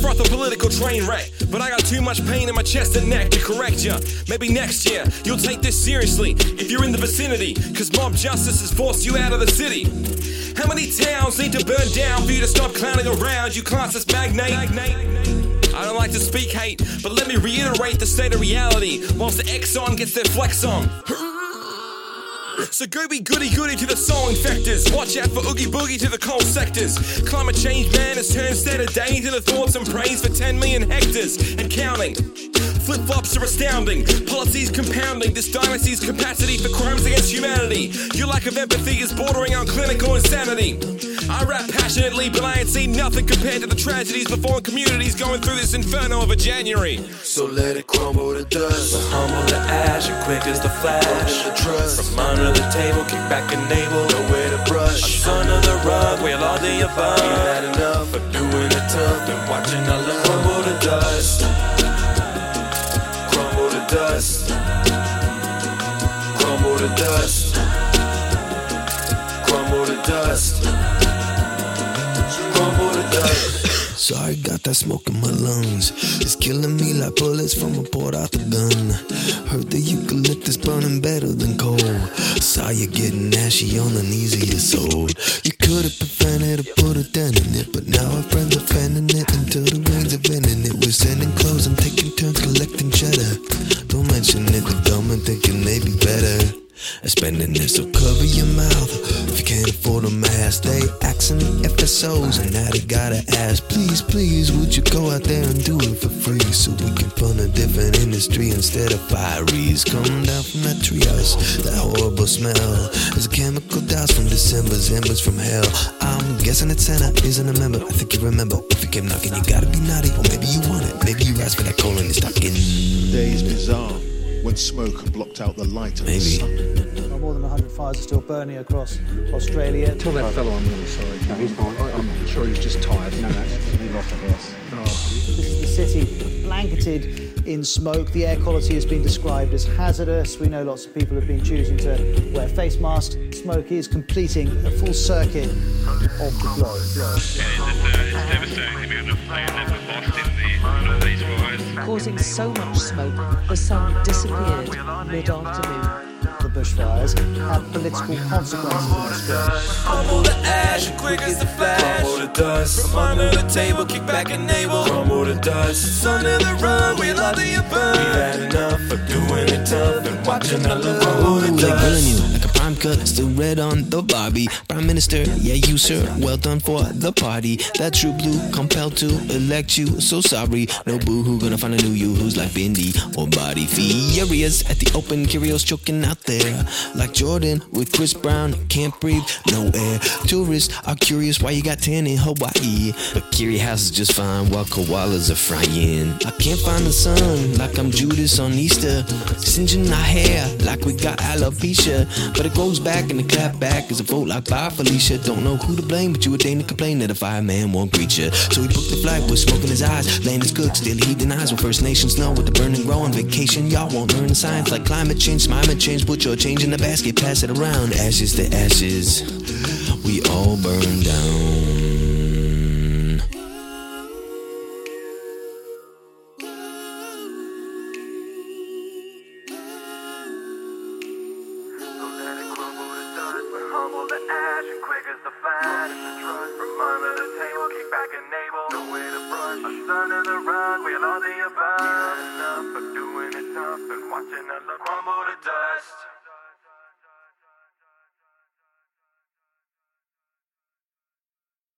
froth a political train wreck. But I got too much pain in my chest and neck to correct ya. Maybe next year you'll take this seriously if you're in the vicinity. Cause mob justice has forced you out of the city. How many towns need to burn down for you to stop clowning around, you classless magnate? I don't like to speak hate, but let me reiterate the state of reality whilst the Exxon gets their flex on. So go be goody goody to the soul infectors. Watch out for oogie boogie to the coal sectors. Climate change man has turned state of day into the thoughts and praise for 10 million hectares and counting. Flip flops are astounding. Policies compounding this dynasty's capacity for crimes against humanity. Your lack of empathy is bordering on clinical insanity. I rap passionately, but I ain't seen nothing compared to the tragedies before communities going through this inferno of a January. So let it crumble to dust. But humble to ash and quick as the flash. The trust. From under the table, kick back and navel. Nowhere to brush. A son of the rug, we'll all the above. We've had enough of doing it tough and watching our dust. Sorry, got that smoke in my lungs. It's killing me like bullets from a port out the gun. Heard the eucalyptus burning better than coal. Saw you getting ashy on the knees of your soul. You could have prevented or put a dent in it, but now our friends are fanning it until the rains are vending it. We're sending clothes and taking turns collecting cheddar. Don't mention it, the government thinking they be better at spending it. So cover your mouth if you can't afford a mask. They the FSOs and now they gotta ask, please, please, would you go out there and do it for free so we can fund a different industry instead of fireys? Come down from that treehouse, that horrible smell. There's a chemical douse from December's embers from hell. I'm guessing that Santa isn't a member. I think you remember if you came knocking, you gotta be naughty, or maybe you want it. Maybe you asked for that coal in your stocking. Days bizarre when smoke blocked out the light of Maybe. the sun. Well, more than 100 fires are still burning across Australia. Tell that fellow I'm really sorry. No, he's fine. I, I'm sure he's just tired. No, no, leave off of us. This is the city blanketed in smoke. The air quality has been described as hazardous. We know lots of people have been choosing to wear face masks. Smoke is completing a full circuit of the globe. Causing so much smoke, the sun disappeared mid-afternoon. The bushfires had political consequences in Australia. Humble to ash and quick as the flash. Crumble to dust. From under the table, kick back and navel. Crumble to dust. Son of the rug, we'll all the We've had enough of doing it tough and watching our love crumble Ooh, to they grilling dust. You like a prime cut, still red on the Barbie. Prime Minister, yeah, you sir, well done for the party. That true blue compelled to elect you. So sorry, no boo hoo, gonna find a new you who's like Bindi or Body Furious at the open, curios choking out there. Like Jordan with Chris Brown, can't breathe, no air. Tourists are curious why you got tan in Hawaii. But Kiri House is just fine while koalas are frying. I can't find the sun like I'm Judas on Easter. Singeing our hair like we got alopecia. But it goes back and the clap back is a vote like bye Felicia. Don't know who to blame, but you would deign to complain that a fireman won't greet you. So he booked the flight with smoke in his eyes. Land is good, still he denies what First Nations know with the burning grow on vacation. Y'all won't learn the science like climate change, climate change. Put your change in the basket, pass it around. Ashes to ashes, we all burn down. Flash. From under the table, kick back and. No way to brush. A son of the rug, we'll all the above. Enough doing it tough and watching love crumble to dust.